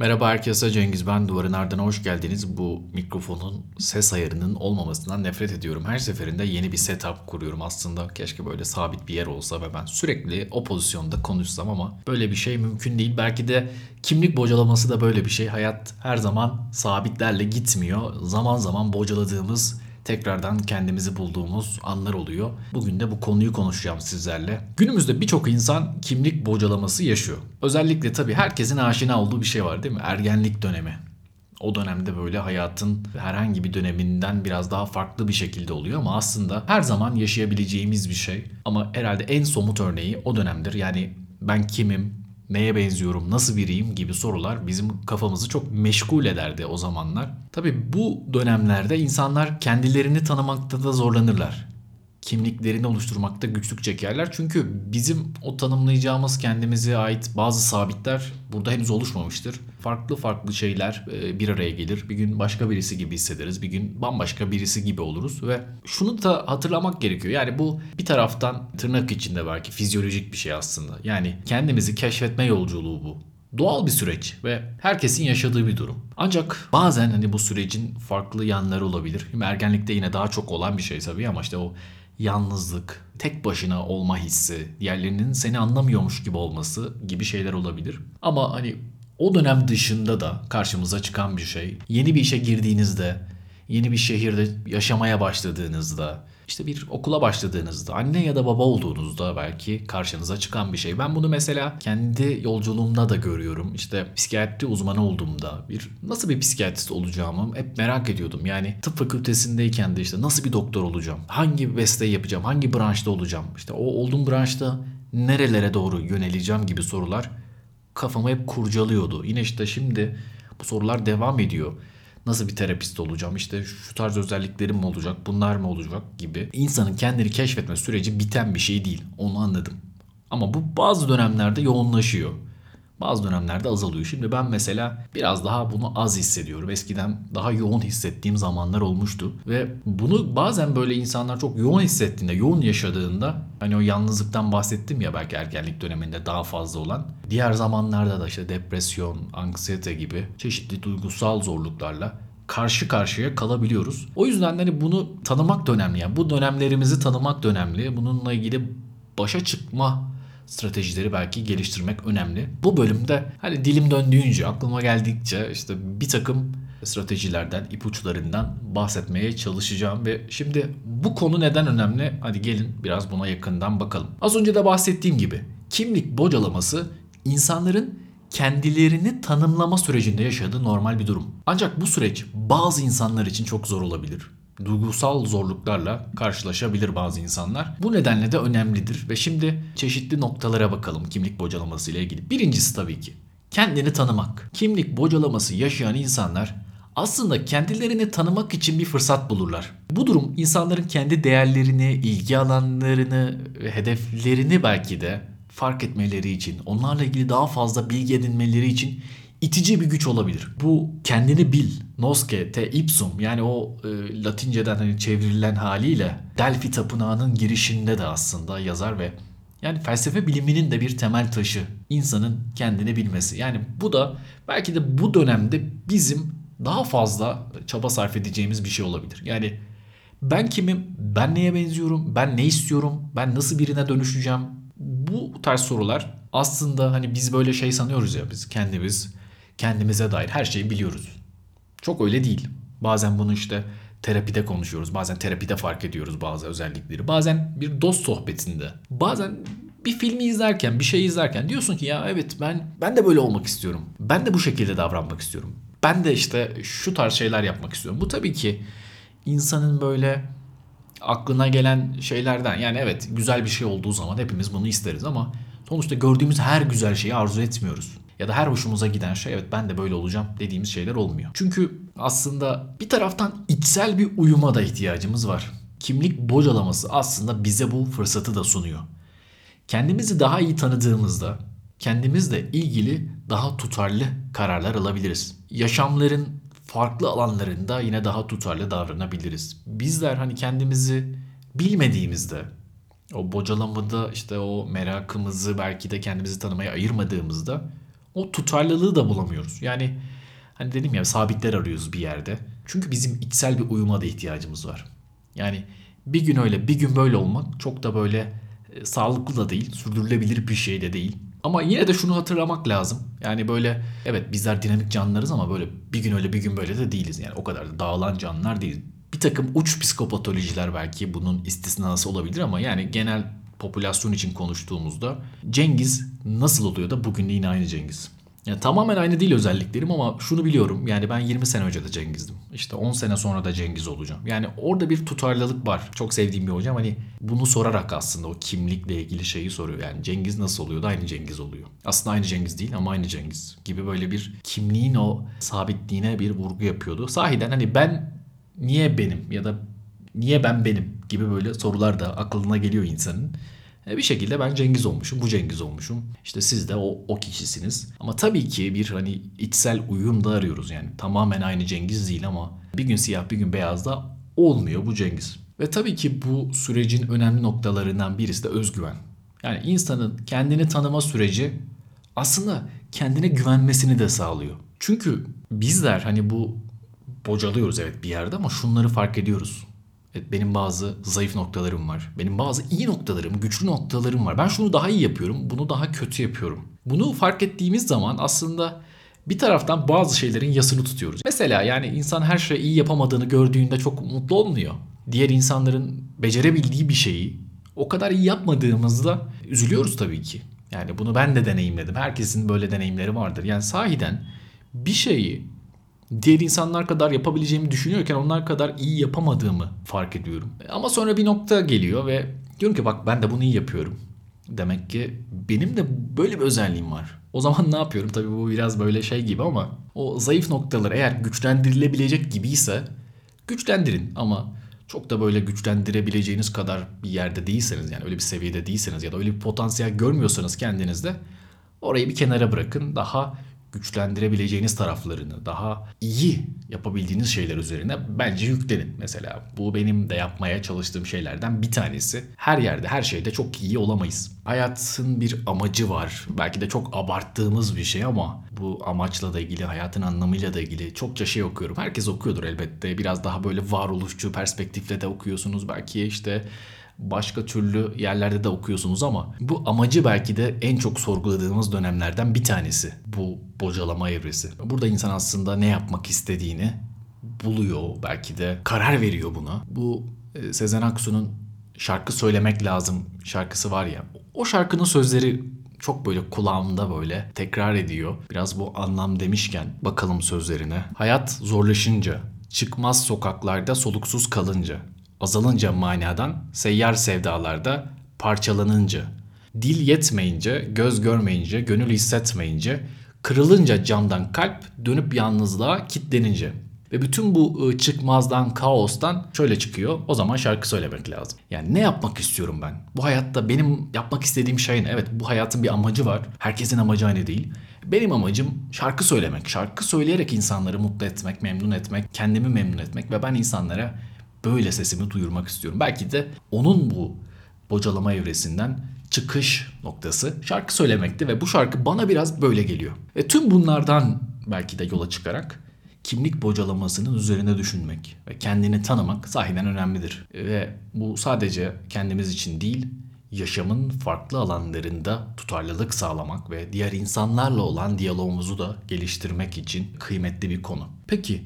Merhaba herkese Cengiz ben Duvarın Ardına hoş geldiniz. Bu mikrofonun ses ayarının olmamasından nefret ediyorum. Her seferinde yeni bir setup kuruyorum aslında. Keşke böyle sabit bir yer olsa ve ben sürekli o pozisyonda konuşsam ama böyle bir şey mümkün değil. Belki de kimlik bocalaması da böyle bir şey. Hayat her zaman sabitlerle gitmiyor. Zaman zaman bocaladığımız tekrardan kendimizi bulduğumuz anlar oluyor. Bugün de bu konuyu konuşacağım sizlerle. Günümüzde birçok insan kimlik bocalaması yaşıyor. Özellikle tabii herkesin aşina olduğu bir şey var değil mi? Ergenlik dönemi. O dönemde böyle hayatın herhangi bir döneminden biraz daha farklı bir şekilde oluyor ama aslında her zaman yaşayabileceğimiz bir şey. Ama herhalde en somut örneği o dönemdir. Yani ben kimim, neye benziyorum, nasıl biriyim gibi sorular bizim kafamızı çok meşgul ederdi o zamanlar. Tabi bu dönemlerde insanlar kendilerini tanımakta da zorlanırlar. Kimliklerini oluşturmakta güçlük çekerler. Çünkü bizim o tanımlayacağımız kendimize ait bazı sabitler burada henüz oluşmamıştır. Farklı farklı şeyler e, bir araya gelir. Bir gün başka birisi gibi hissederiz. Bir gün bambaşka birisi gibi oluruz ve şunu da hatırlamak gerekiyor. Yani bu bir taraftan tırnak içinde belki fizyolojik bir şey aslında. Yani kendimizi keşfetme yolculuğu bu doğal bir süreç ve herkesin yaşadığı bir durum. Ancak bazen hani bu sürecin farklı yanları olabilir. Ergenlikte yine daha çok olan bir şey tabii ama işte o yalnızlık, tek başına olma hissi, diğerlerinin seni anlamıyormuş gibi olması gibi şeyler olabilir. Ama hani o dönem dışında da karşımıza çıkan bir şey. Yeni bir işe girdiğinizde, yeni bir şehirde yaşamaya başladığınızda, işte bir okula başladığınızda, anne ya da baba olduğunuzda belki karşınıza çıkan bir şey. Ben bunu mesela kendi yolculuğumda da görüyorum. İşte psikiyatri uzmanı olduğumda bir nasıl bir psikiyatrist olacağımı hep merak ediyordum. Yani tıp fakültesindeyken de işte nasıl bir doktor olacağım? Hangi mesleği yapacağım? Hangi branşta olacağım? İşte o olduğum branşta nerelere doğru yöneleceğim gibi sorular kafamı hep kurcalıyordu. Yine işte şimdi bu sorular devam ediyor. Nasıl bir terapist olacağım? İşte şu tarz özelliklerim mi olacak? Bunlar mı olacak gibi. İnsanın kendini keşfetme süreci biten bir şey değil. Onu anladım. Ama bu bazı dönemlerde yoğunlaşıyor. Bazı dönemlerde azalıyor. Şimdi ben mesela biraz daha bunu az hissediyorum. Eskiden daha yoğun hissettiğim zamanlar olmuştu. Ve bunu bazen böyle insanlar çok yoğun hissettiğinde, yoğun yaşadığında hani o yalnızlıktan bahsettim ya belki ergenlik döneminde daha fazla olan. Diğer zamanlarda da işte depresyon, anksiyete gibi çeşitli duygusal zorluklarla karşı karşıya kalabiliyoruz. O yüzden hani bunu tanımak da önemli. Yani bu dönemlerimizi tanımak da önemli. Bununla ilgili başa çıkma stratejileri belki geliştirmek önemli. Bu bölümde hani dilim döndüğünce aklıma geldikçe işte bir takım stratejilerden, ipuçlarından bahsetmeye çalışacağım ve şimdi bu konu neden önemli? Hadi gelin biraz buna yakından bakalım. Az önce de bahsettiğim gibi kimlik bocalaması insanların kendilerini tanımlama sürecinde yaşadığı normal bir durum. Ancak bu süreç bazı insanlar için çok zor olabilir duygusal zorluklarla karşılaşabilir bazı insanlar. Bu nedenle de önemlidir ve şimdi çeşitli noktalara bakalım kimlik bocalaması ile ilgili. Birincisi tabii ki kendini tanımak. Kimlik bocalaması yaşayan insanlar aslında kendilerini tanımak için bir fırsat bulurlar. Bu durum insanların kendi değerlerini, ilgi alanlarını hedeflerini belki de fark etmeleri için, onlarla ilgili daha fazla bilgi edinmeleri için itici bir güç olabilir. Bu kendini bil, nosce te ipsum yani o e, Latinceden hani çevrilen haliyle Delphi tapınağının girişinde de aslında yazar ve yani felsefe biliminin de bir temel taşı insanın kendini bilmesi. Yani bu da belki de bu dönemde bizim daha fazla çaba sarf edeceğimiz bir şey olabilir. Yani ben kimim? Ben neye benziyorum? Ben ne istiyorum? Ben nasıl birine dönüşeceğim? Bu tarz sorular aslında hani biz böyle şey sanıyoruz ya biz kendimiz kendimize dair her şeyi biliyoruz. Çok öyle değil. Bazen bunu işte terapide konuşuyoruz. Bazen terapide fark ediyoruz bazı özellikleri. Bazen bir dost sohbetinde. Bazen bir filmi izlerken, bir şey izlerken diyorsun ki ya evet ben ben de böyle olmak istiyorum. Ben de bu şekilde davranmak istiyorum. Ben de işte şu tarz şeyler yapmak istiyorum. Bu tabii ki insanın böyle aklına gelen şeylerden. Yani evet güzel bir şey olduğu zaman hepimiz bunu isteriz ama sonuçta gördüğümüz her güzel şeyi arzu etmiyoruz ya da her hoşumuza giden şey evet ben de böyle olacağım dediğimiz şeyler olmuyor. Çünkü aslında bir taraftan içsel bir uyuma da ihtiyacımız var. Kimlik bocalaması aslında bize bu fırsatı da sunuyor. Kendimizi daha iyi tanıdığımızda kendimizle ilgili daha tutarlı kararlar alabiliriz. Yaşamların farklı alanlarında yine daha tutarlı davranabiliriz. Bizler hani kendimizi bilmediğimizde o bocalamada işte o merakımızı belki de kendimizi tanımaya ayırmadığımızda o tutarlılığı da bulamıyoruz. Yani hani dedim ya sabitler arıyoruz bir yerde. Çünkü bizim içsel bir uyuma da ihtiyacımız var. Yani bir gün öyle bir gün böyle olmak çok da böyle e, sağlıklı da değil, sürdürülebilir bir şey de değil. Ama yine de şunu hatırlamak lazım. Yani böyle evet bizler dinamik canlılarız ama böyle bir gün öyle bir gün böyle de değiliz. Yani o kadar da dağılan canlılar değiliz. Bir takım uç psikopatolojiler belki bunun istisnası olabilir ama yani genel popülasyon için konuştuğumuzda Cengiz nasıl oluyor da bugün yine aynı Cengiz? Yani tamamen aynı değil özelliklerim ama şunu biliyorum. Yani ben 20 sene önce de Cengiz'dim. İşte 10 sene sonra da Cengiz olacağım. Yani orada bir tutarlılık var. Çok sevdiğim bir hocam hani bunu sorarak aslında o kimlikle ilgili şeyi soruyor. Yani Cengiz nasıl oluyor da aynı Cengiz oluyor. Aslında aynı Cengiz değil ama aynı Cengiz gibi böyle bir kimliğin o sabitliğine bir vurgu yapıyordu. Sahiden hani ben niye benim ya da niye ben benim gibi böyle sorular da aklına geliyor insanın. E, bir şekilde ben Cengiz olmuşum, bu Cengiz olmuşum. İşte siz de o, o kişisiniz. Ama tabii ki bir hani içsel uyum da arıyoruz. Yani tamamen aynı Cengiz değil ama bir gün siyah bir gün beyaz da olmuyor bu Cengiz. Ve tabii ki bu sürecin önemli noktalarından birisi de özgüven. Yani insanın kendini tanıma süreci aslında kendine güvenmesini de sağlıyor. Çünkü bizler hani bu bocalıyoruz evet bir yerde ama şunları fark ediyoruz. Evet, benim bazı zayıf noktalarım var. Benim bazı iyi noktalarım, güçlü noktalarım var. Ben şunu daha iyi yapıyorum, bunu daha kötü yapıyorum. Bunu fark ettiğimiz zaman aslında bir taraftan bazı şeylerin yasını tutuyoruz. Mesela yani insan her şeyi iyi yapamadığını gördüğünde çok mutlu olmuyor. Diğer insanların becerebildiği bir şeyi o kadar iyi yapmadığımızda üzülüyoruz tabii ki. Yani bunu ben de deneyimledim. Herkesin böyle deneyimleri vardır. Yani sahiden bir şeyi diğer insanlar kadar yapabileceğimi düşünüyorken onlar kadar iyi yapamadığımı fark ediyorum. Ama sonra bir nokta geliyor ve diyorum ki bak ben de bunu iyi yapıyorum. Demek ki benim de böyle bir özelliğim var. O zaman ne yapıyorum? Tabii bu biraz böyle şey gibi ama o zayıf noktalar eğer güçlendirilebilecek gibiyse güçlendirin ama çok da böyle güçlendirebileceğiniz kadar bir yerde değilseniz yani öyle bir seviyede değilseniz ya da öyle bir potansiyel görmüyorsanız kendinizde orayı bir kenara bırakın. Daha güçlendirebileceğiniz taraflarını, daha iyi yapabildiğiniz şeyler üzerine bence yüklenin. Mesela bu benim de yapmaya çalıştığım şeylerden bir tanesi. Her yerde, her şeyde çok iyi olamayız. Hayatın bir amacı var. Belki de çok abarttığımız bir şey ama bu amaçla da ilgili, hayatın anlamıyla da ilgili çokça şey okuyorum. Herkes okuyordur elbette. Biraz daha böyle varoluşçu perspektifle de okuyorsunuz. Belki işte başka türlü yerlerde de okuyorsunuz ama bu amacı belki de en çok sorguladığımız dönemlerden bir tanesi bu bocalama evresi. Burada insan aslında ne yapmak istediğini buluyor belki de karar veriyor buna. Bu e, Sezen Aksu'nun şarkı söylemek lazım şarkısı var ya o şarkının sözleri çok böyle kulağımda böyle tekrar ediyor. Biraz bu anlam demişken bakalım sözlerine. Hayat zorlaşınca, çıkmaz sokaklarda soluksuz kalınca, azalınca manadan, seyyar sevdalarda parçalanınca, dil yetmeyince, göz görmeyince, gönül hissetmeyince, kırılınca camdan kalp dönüp yalnızlığa kitlenince. Ve bütün bu ıı, çıkmazdan, kaostan şöyle çıkıyor. O zaman şarkı söylemek lazım. Yani ne yapmak istiyorum ben? Bu hayatta benim yapmak istediğim şey ne? Evet bu hayatın bir amacı var. Herkesin amacı aynı değil. Benim amacım şarkı söylemek. Şarkı söyleyerek insanları mutlu etmek, memnun etmek, kendimi memnun etmek ve ben insanlara böyle sesimi duyurmak istiyorum. Belki de onun bu bocalama evresinden çıkış noktası şarkı söylemekti ve bu şarkı bana biraz böyle geliyor. Ve tüm bunlardan belki de yola çıkarak kimlik bocalamasının üzerine düşünmek ve kendini tanımak sahiden önemlidir. Ve bu sadece kendimiz için değil, yaşamın farklı alanlarında tutarlılık sağlamak ve diğer insanlarla olan diyalogumuzu da geliştirmek için kıymetli bir konu. Peki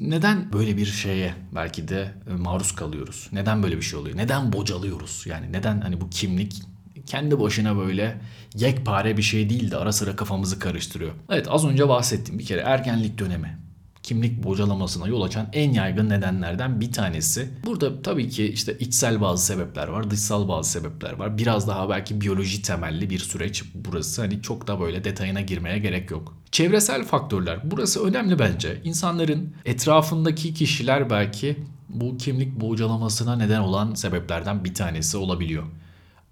neden böyle bir şeye belki de e, maruz kalıyoruz? Neden böyle bir şey oluyor? Neden bocalıyoruz? Yani neden hani bu kimlik kendi başına böyle yekpare bir şey değil de ara sıra kafamızı karıştırıyor. Evet az önce bahsettim bir kere ergenlik dönemi kimlik bocalamasına yol açan en yaygın nedenlerden bir tanesi. Burada tabii ki işte içsel bazı sebepler var, dışsal bazı sebepler var. Biraz daha belki biyoloji temelli bir süreç burası. Hani çok da böyle detayına girmeye gerek yok. Çevresel faktörler. Burası önemli bence. İnsanların etrafındaki kişiler belki bu kimlik bocalamasına neden olan sebeplerden bir tanesi olabiliyor.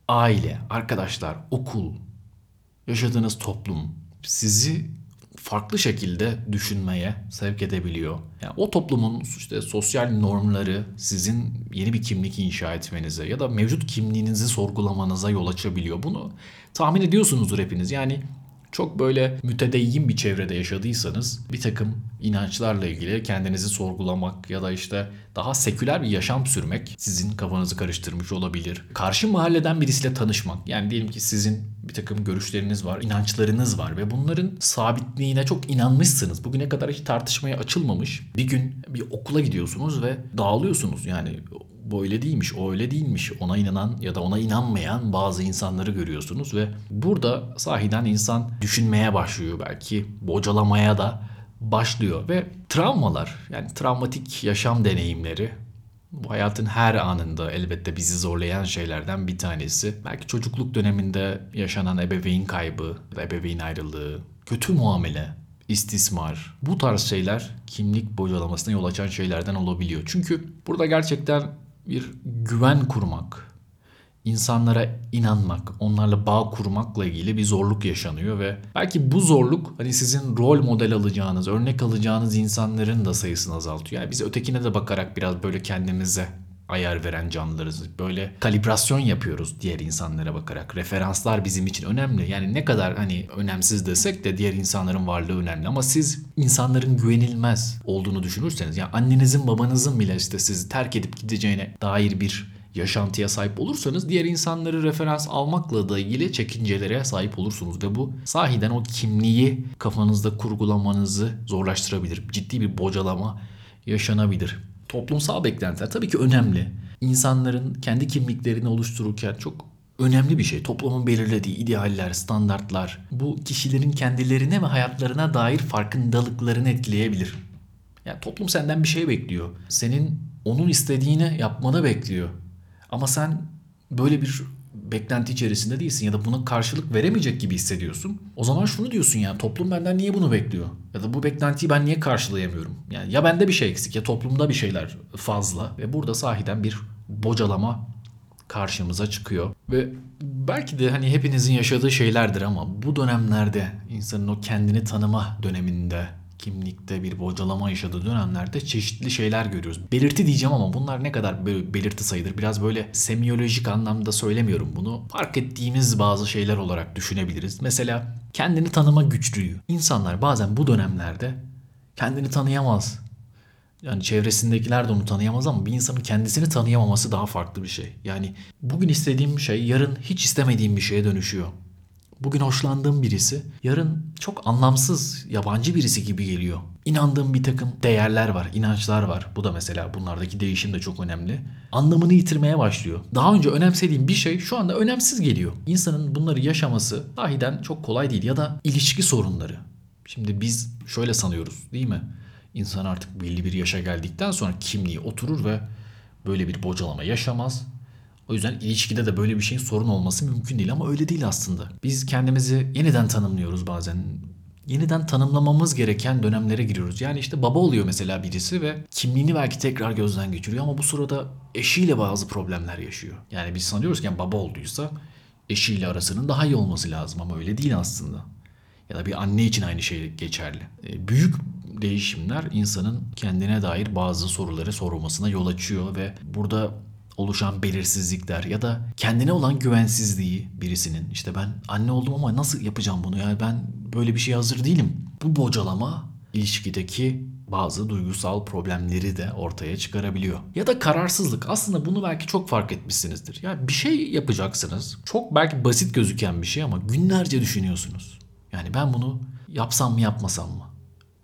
Aile, arkadaşlar, okul, yaşadığınız toplum sizi farklı şekilde düşünmeye sevk edebiliyor. Yani o toplumun işte sosyal normları sizin yeni bir kimlik inşa etmenize ya da mevcut kimliğinizi sorgulamanıza yol açabiliyor. Bunu tahmin ediyorsunuzdur hepiniz. Yani çok böyle mütedeyyin bir çevrede yaşadıysanız bir takım inançlarla ilgili kendinizi sorgulamak ya da işte daha seküler bir yaşam sürmek sizin kafanızı karıştırmış olabilir. Karşı mahalleden birisiyle tanışmak yani diyelim ki sizin bir takım görüşleriniz var, inançlarınız var ve bunların sabitliğine çok inanmışsınız. Bugüne kadar hiç tartışmaya açılmamış. Bir gün bir okula gidiyorsunuz ve dağılıyorsunuz. Yani bu öyle değilmiş, o öyle değilmiş. Ona inanan ya da ona inanmayan bazı insanları görüyorsunuz ve burada sahiden insan düşünmeye başlıyor belki, bocalamaya da başlıyor ve travmalar yani travmatik yaşam deneyimleri bu hayatın her anında elbette bizi zorlayan şeylerden bir tanesi. Belki çocukluk döneminde yaşanan ebeveyn kaybı, ebeveyn ayrılığı, kötü muamele, istismar. Bu tarz şeyler kimlik bocalamasına yol açan şeylerden olabiliyor. Çünkü burada gerçekten bir güven kurmak, insanlara inanmak, onlarla bağ kurmakla ilgili bir zorluk yaşanıyor ve belki bu zorluk hani sizin rol model alacağınız, örnek alacağınız insanların da sayısını azaltıyor. Yani biz ötekine de bakarak biraz böyle kendimize ayar veren canlılarız. Böyle kalibrasyon yapıyoruz diğer insanlara bakarak. Referanslar bizim için önemli. Yani ne kadar hani önemsiz desek de diğer insanların varlığı önemli. Ama siz insanların güvenilmez olduğunu düşünürseniz yani annenizin babanızın bile işte sizi terk edip gideceğine dair bir yaşantıya sahip olursanız diğer insanları referans almakla da ilgili çekincelere sahip olursunuz ve bu sahiden o kimliği kafanızda kurgulamanızı zorlaştırabilir. Ciddi bir bocalama yaşanabilir. Toplumsal beklentiler tabii ki önemli. İnsanların kendi kimliklerini oluştururken çok önemli bir şey. Toplumun belirlediği idealler, standartlar bu kişilerin kendilerine ve hayatlarına dair farkındalıklarını etkileyebilir. Yani toplum senden bir şey bekliyor. Senin onun istediğini yapmanı bekliyor. Ama sen böyle bir beklenti içerisinde değilsin ya da buna karşılık veremeyecek gibi hissediyorsun. O zaman şunu diyorsun yani toplum benden niye bunu bekliyor? Ya da bu beklentiyi ben niye karşılayamıyorum? Yani ya bende bir şey eksik ya toplumda bir şeyler fazla ve burada sahiden bir bocalama karşımıza çıkıyor. Ve belki de hani hepinizin yaşadığı şeylerdir ama bu dönemlerde insanın o kendini tanıma döneminde kimlikte bir bocalama yaşadığı dönemlerde çeşitli şeyler görüyoruz. Belirti diyeceğim ama bunlar ne kadar belirti sayılır? Biraz böyle semiyolojik anlamda söylemiyorum bunu. Fark ettiğimiz bazı şeyler olarak düşünebiliriz. Mesela kendini tanıma güçlüğü. İnsanlar bazen bu dönemlerde kendini tanıyamaz. Yani çevresindekiler de onu tanıyamaz ama bir insanın kendisini tanıyamaması daha farklı bir şey. Yani bugün istediğim şey yarın hiç istemediğim bir şeye dönüşüyor bugün hoşlandığım birisi yarın çok anlamsız, yabancı birisi gibi geliyor. İnandığım bir takım değerler var, inançlar var. Bu da mesela bunlardaki değişim de çok önemli. Anlamını yitirmeye başlıyor. Daha önce önemsediğim bir şey şu anda önemsiz geliyor. İnsanın bunları yaşaması sahiden çok kolay değil ya da ilişki sorunları. Şimdi biz şöyle sanıyoruz değil mi? İnsan artık belli bir yaşa geldikten sonra kimliği oturur ve böyle bir bocalama yaşamaz o yüzden ilişkide de böyle bir şeyin sorun olması mümkün değil ama öyle değil aslında. Biz kendimizi yeniden tanımlıyoruz bazen. Yeniden tanımlamamız gereken dönemlere giriyoruz. Yani işte baba oluyor mesela birisi ve kimliğini belki tekrar gözden geçiriyor ama bu sırada eşiyle bazı problemler yaşıyor. Yani biz sanıyoruz ki yani baba olduysa eşiyle arasının daha iyi olması lazım ama öyle değil aslında. Ya da bir anne için aynı şey geçerli. E, büyük değişimler insanın kendine dair bazı soruları sorulmasına yol açıyor ve burada oluşan belirsizlikler ya da kendine olan güvensizliği birisinin işte ben anne oldum ama nasıl yapacağım bunu yani ben böyle bir şeye hazır değilim. Bu bocalama ilişkideki bazı duygusal problemleri de ortaya çıkarabiliyor. Ya da kararsızlık. Aslında bunu belki çok fark etmişsinizdir. Yani bir şey yapacaksınız. Çok belki basit gözüken bir şey ama günlerce düşünüyorsunuz. Yani ben bunu yapsam mı yapmasam mı?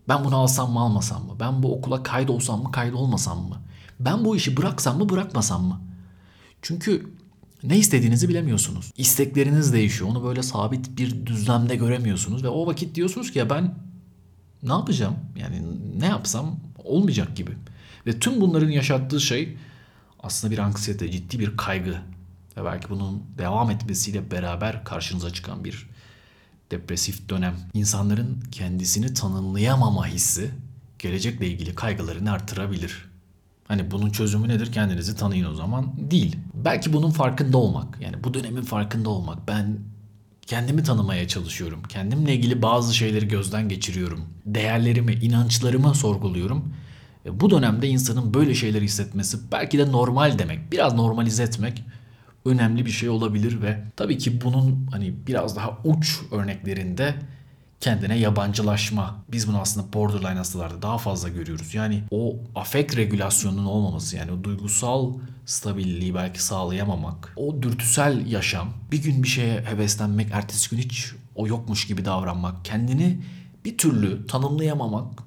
Ben bunu alsam mı almasam mı? Ben bu okula kaydolsam mı kaydolmasam mı? Ben bu işi bıraksam mı bırakmasam mı? Çünkü ne istediğinizi bilemiyorsunuz. İstekleriniz değişiyor. Onu böyle sabit bir düzlemde göremiyorsunuz ve o vakit diyorsunuz ki ya ben ne yapacağım? Yani ne yapsam olmayacak gibi. Ve tüm bunların yaşattığı şey aslında bir anksiyete, ciddi bir kaygı ve belki bunun devam etmesiyle beraber karşınıza çıkan bir depresif dönem. İnsanların kendisini tanımlayamama hissi gelecekle ilgili kaygılarını artırabilir. Hani bunun çözümü nedir? Kendinizi tanıyın o zaman. Değil. Belki bunun farkında olmak. Yani bu dönemin farkında olmak. Ben kendimi tanımaya çalışıyorum. Kendimle ilgili bazı şeyleri gözden geçiriyorum. Değerlerimi, inançlarımı sorguluyorum. E, bu dönemde insanın böyle şeyler hissetmesi belki de normal demek. Biraz normalize etmek önemli bir şey olabilir ve tabii ki bunun hani biraz daha uç örneklerinde kendine yabancılaşma. Biz bunu aslında borderline hastalarda daha fazla görüyoruz. Yani o afekt regülasyonunun olmaması yani o duygusal stabilliği belki sağlayamamak. O dürtüsel yaşam. Bir gün bir şeye heveslenmek, ertesi gün hiç o yokmuş gibi davranmak. Kendini bir türlü tanımlayamamak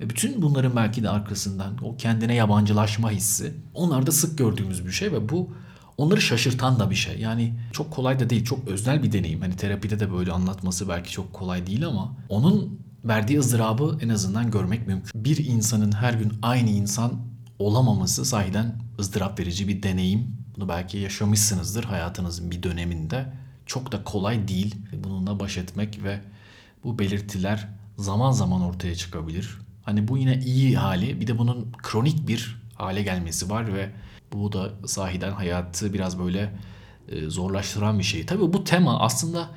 ve bütün bunların belki de arkasından o kendine yabancılaşma hissi. Onlar da sık gördüğümüz bir şey ve bu onları şaşırtan da bir şey. Yani çok kolay da değil, çok öznel bir deneyim. Hani terapide de böyle anlatması belki çok kolay değil ama onun verdiği ızdırabı en azından görmek mümkün. Bir insanın her gün aynı insan olamaması sahiden ızdırap verici bir deneyim. Bunu belki yaşamışsınızdır hayatınızın bir döneminde. Çok da kolay değil bununla baş etmek ve bu belirtiler zaman zaman ortaya çıkabilir. Hani bu yine iyi hali bir de bunun kronik bir hale gelmesi var ve bu da sahiden hayatı biraz böyle e, zorlaştıran bir şey. Tabii bu tema aslında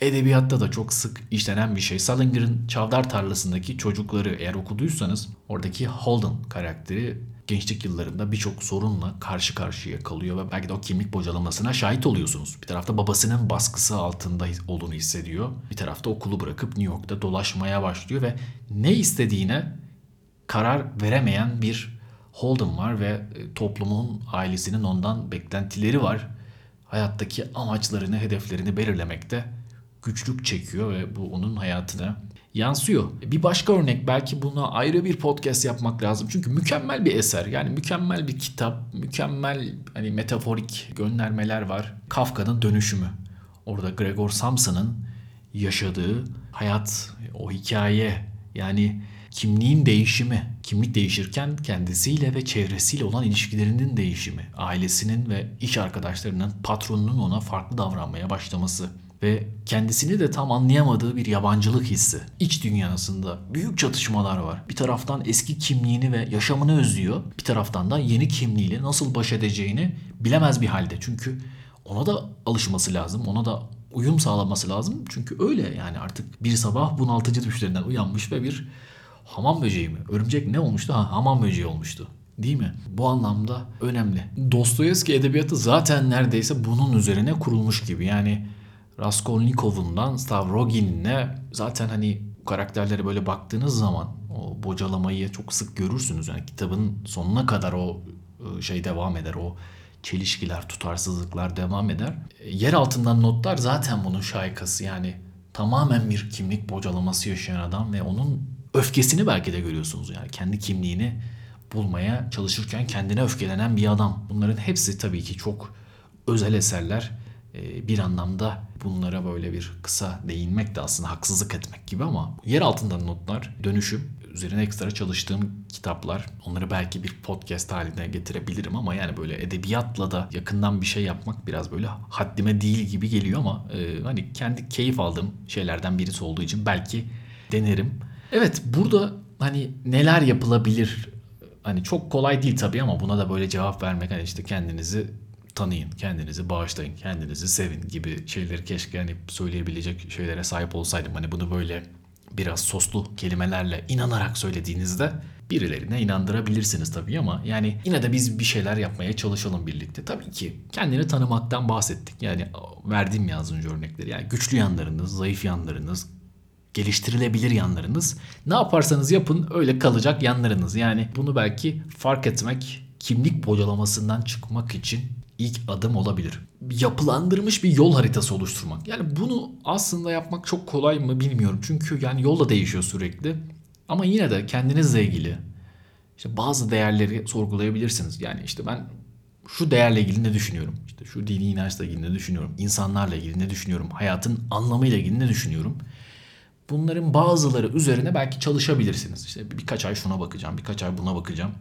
edebiyatta da çok sık işlenen bir şey. Salinger'ın Çavdar Tarlası'ndaki çocukları eğer okuduysanız oradaki Holden karakteri gençlik yıllarında birçok sorunla karşı karşıya kalıyor ve belki de o kimlik bocalamasına şahit oluyorsunuz. Bir tarafta babasının baskısı altında olduğunu hissediyor. Bir tarafta okulu bırakıp New York'ta dolaşmaya başlıyor ve ne istediğine karar veremeyen bir Holden var ve e, toplumun, ailesinin ondan beklentileri var. Hayattaki amaçlarını, hedeflerini belirlemekte güçlük çekiyor ve bu onun hayatına yansıyor. Bir başka örnek belki buna ayrı bir podcast yapmak lazım. Çünkü mükemmel bir eser. Yani mükemmel bir kitap, mükemmel hani metaforik göndermeler var. Kafka'nın dönüşümü. Orada Gregor Samsa'nın yaşadığı hayat, o hikaye yani kimliğin değişimi. Kimlik değişirken kendisiyle ve çevresiyle olan ilişkilerinin değişimi. Ailesinin ve iş arkadaşlarının, patronunun ona farklı davranmaya başlaması ve kendisini de tam anlayamadığı bir yabancılık hissi. İç dünyasında büyük çatışmalar var. Bir taraftan eski kimliğini ve yaşamını özlüyor. Bir taraftan da yeni kimliğiyle nasıl baş edeceğini bilemez bir halde. Çünkü ona da alışması lazım. Ona da uyum sağlaması lazım. Çünkü öyle yani artık bir sabah bunaltıcı düşlerinden uyanmış ve bir hamam böceği mi? Örümcek ne olmuştu? Ha, hamam böceği olmuştu. Değil mi? Bu anlamda önemli. Dostoyevski edebiyatı zaten neredeyse bunun üzerine kurulmuş gibi. Yani Raskolnikov'undan Stavrogin'ine zaten hani karakterlere böyle baktığınız zaman o bocalamayı çok sık görürsünüz. Yani kitabın sonuna kadar o e, şey devam eder. O çelişkiler, tutarsızlıklar devam eder. E, yer altından notlar zaten bunun şaykası. Yani tamamen bir kimlik bocalaması yaşayan adam ve onun öfkesini belki de görüyorsunuz. Yani kendi kimliğini bulmaya çalışırken kendine öfkelenen bir adam. Bunların hepsi tabii ki çok özel eserler ee, bir anlamda bunlara böyle bir kısa değinmek de aslında haksızlık etmek gibi ama yer altından notlar, dönüşüm, üzerine ekstra çalıştığım kitaplar. Onları belki bir podcast haline getirebilirim ama yani böyle edebiyatla da yakından bir şey yapmak biraz böyle haddime değil gibi geliyor ama e, hani kendi keyif aldığım şeylerden birisi olduğu için belki denerim. Evet burada hani neler yapılabilir hani çok kolay değil tabii ama buna da böyle cevap vermek hani işte kendinizi tanıyın, kendinizi bağışlayın, kendinizi sevin gibi şeyleri keşke hani söyleyebilecek şeylere sahip olsaydım. Hani bunu böyle biraz soslu kelimelerle inanarak söylediğinizde birilerine inandırabilirsiniz tabii ama yani yine de biz bir şeyler yapmaya çalışalım birlikte. Tabii ki kendini tanımaktan bahsettik. Yani verdiğim ya az önce örnekleri. Yani güçlü yanlarınız, zayıf yanlarınız, geliştirilebilir yanlarınız. Ne yaparsanız yapın öyle kalacak yanlarınız. Yani bunu belki fark etmek kimlik bocalamasından çıkmak için ilk adım olabilir. Yapılandırmış bir yol haritası oluşturmak. Yani bunu aslında yapmak çok kolay mı bilmiyorum. Çünkü yani yol da değişiyor sürekli. Ama yine de kendinizle ilgili işte bazı değerleri sorgulayabilirsiniz. Yani işte ben şu değerle ilgili ne düşünüyorum? İşte şu dini inançla ilgili ne düşünüyorum? İnsanlarla ilgili ne düşünüyorum? Hayatın anlamıyla ilgili ne düşünüyorum? Bunların bazıları üzerine belki çalışabilirsiniz. İşte birkaç ay şuna bakacağım, birkaç ay buna bakacağım.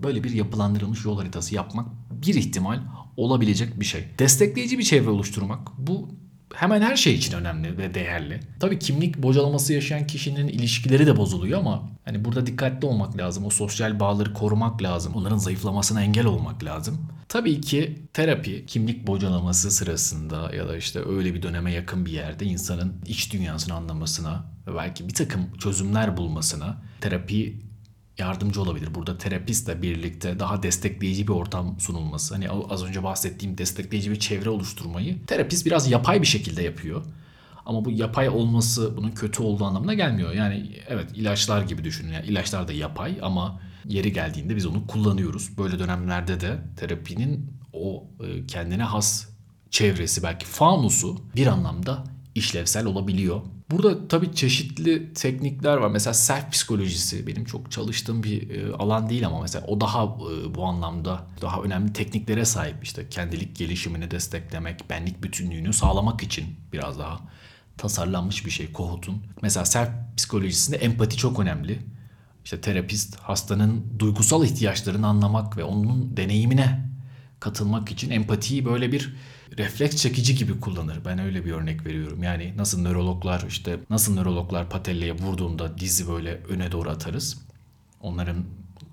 Böyle bir yapılandırılmış yol haritası yapmak bir ihtimal olabilecek bir şey. Destekleyici bir çevre oluşturmak bu hemen her şey için önemli ve değerli. Tabii kimlik bocalaması yaşayan kişinin ilişkileri de bozuluyor ama hani burada dikkatli olmak lazım. O sosyal bağları korumak lazım. Onların zayıflamasına engel olmak lazım. Tabii ki terapi kimlik bocalaması sırasında ya da işte öyle bir döneme yakın bir yerde insanın iç dünyasını anlamasına ve belki bir takım çözümler bulmasına terapi yardımcı olabilir. Burada terapistle birlikte daha destekleyici bir ortam sunulması. Hani az önce bahsettiğim destekleyici bir çevre oluşturmayı terapist biraz yapay bir şekilde yapıyor. Ama bu yapay olması bunun kötü olduğu anlamına gelmiyor. Yani evet ilaçlar gibi düşünün. Yani ilaçlar da yapay ama yeri geldiğinde biz onu kullanıyoruz. Böyle dönemlerde de terapinin o e, kendine has çevresi belki fanusu bir anlamda işlevsel olabiliyor. Burada tabii çeşitli teknikler var. Mesela self psikolojisi benim çok çalıştığım bir e, alan değil ama mesela o daha e, bu anlamda daha önemli tekniklere sahip. İşte kendilik gelişimini desteklemek, benlik bütünlüğünü sağlamak için biraz daha tasarlanmış bir şey Kohut'un. Mesela self psikolojisinde empati çok önemli. İşte terapist hastanın duygusal ihtiyaçlarını anlamak ve onun deneyimine katılmak için empatiyi böyle bir refleks çekici gibi kullanır. Ben öyle bir örnek veriyorum. Yani nasıl nörologlar işte nasıl nörologlar patelleye vurduğunda dizi böyle öne doğru atarız. Onların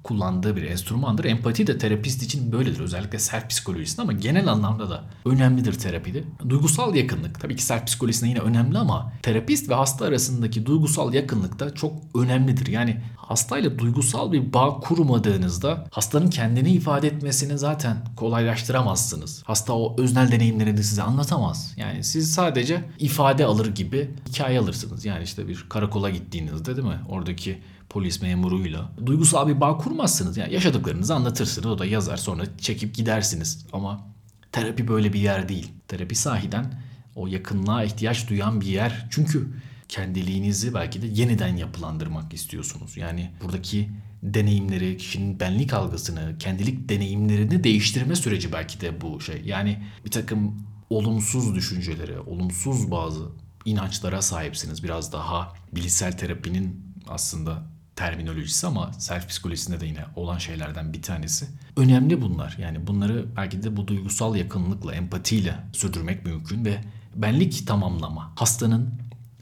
kullandığı bir enstrümandır. Empati de terapist için böyledir. Özellikle self psikolojisinde ama genel anlamda da önemlidir terapide. Duygusal yakınlık tabii ki self psikolojisinde yine önemli ama terapist ve hasta arasındaki duygusal yakınlık da çok önemlidir. Yani hastayla duygusal bir bağ kurmadığınızda hastanın kendini ifade etmesini zaten kolaylaştıramazsınız. Hasta o öznel deneyimlerini size anlatamaz. Yani siz sadece ifade alır gibi hikaye alırsınız. Yani işte bir karakola gittiğinizde değil mi? Oradaki polis memuruyla duygusal bir bağ kurmazsınız. Yani yaşadıklarınızı anlatırsınız. O da yazar sonra çekip gidersiniz. Ama terapi böyle bir yer değil. Terapi sahiden o yakınlığa ihtiyaç duyan bir yer. Çünkü kendiliğinizi belki de yeniden yapılandırmak istiyorsunuz. Yani buradaki deneyimleri, kişinin benlik algısını, kendilik deneyimlerini değiştirme süreci belki de bu şey. Yani bir takım olumsuz düşüncelere, olumsuz bazı inançlara sahipsiniz. Biraz daha bilişsel terapinin aslında terminolojisi ama self psikolojisinde de yine olan şeylerden bir tanesi. Önemli bunlar. Yani bunları belki de bu duygusal yakınlıkla, empatiyle sürdürmek mümkün ve benlik tamamlama. Hastanın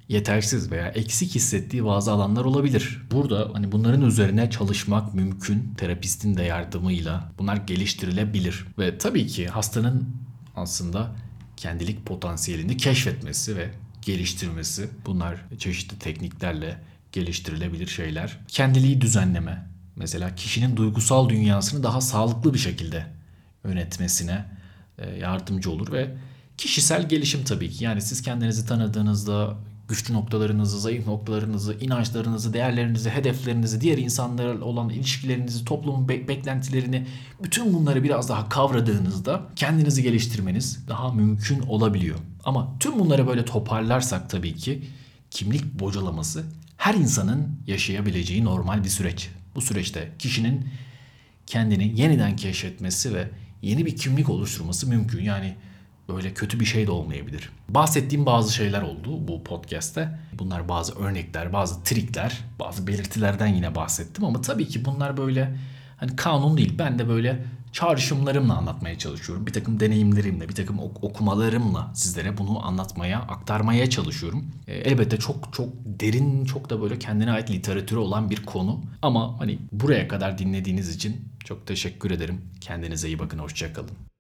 yetersiz veya eksik hissettiği bazı alanlar olabilir. Burada hani bunların üzerine çalışmak mümkün. Terapistin de yardımıyla bunlar geliştirilebilir. Ve tabii ki hastanın aslında kendilik potansiyelini keşfetmesi ve geliştirmesi bunlar çeşitli tekniklerle geliştirilebilir şeyler. Kendiliği düzenleme. Mesela kişinin duygusal dünyasını daha sağlıklı bir şekilde yönetmesine e, yardımcı olur ve kişisel gelişim tabii ki. Yani siz kendinizi tanıdığınızda güçlü noktalarınızı, zayıf noktalarınızı, inançlarınızı, değerlerinizi, hedeflerinizi, diğer insanlarla olan ilişkilerinizi, toplumun be- beklentilerini, bütün bunları biraz daha kavradığınızda kendinizi geliştirmeniz daha mümkün olabiliyor. Ama tüm bunları böyle toparlarsak tabii ki kimlik bocalaması her insanın yaşayabileceği normal bir süreç. Bu süreçte kişinin kendini yeniden keşfetmesi ve yeni bir kimlik oluşturması mümkün. Yani böyle kötü bir şey de olmayabilir. Bahsettiğim bazı şeyler oldu bu podcast'te. Bunlar bazı örnekler, bazı trikler, bazı belirtilerden yine bahsettim ama tabii ki bunlar böyle hani kanun değil. Ben de böyle çağrışımlarımla anlatmaya çalışıyorum. Bir takım deneyimlerimle, bir takım okumalarımla sizlere bunu anlatmaya, aktarmaya çalışıyorum. E, elbette çok çok derin, çok da böyle kendine ait literatürü olan bir konu. Ama hani buraya kadar dinlediğiniz için çok teşekkür ederim. Kendinize iyi bakın, hoşçakalın.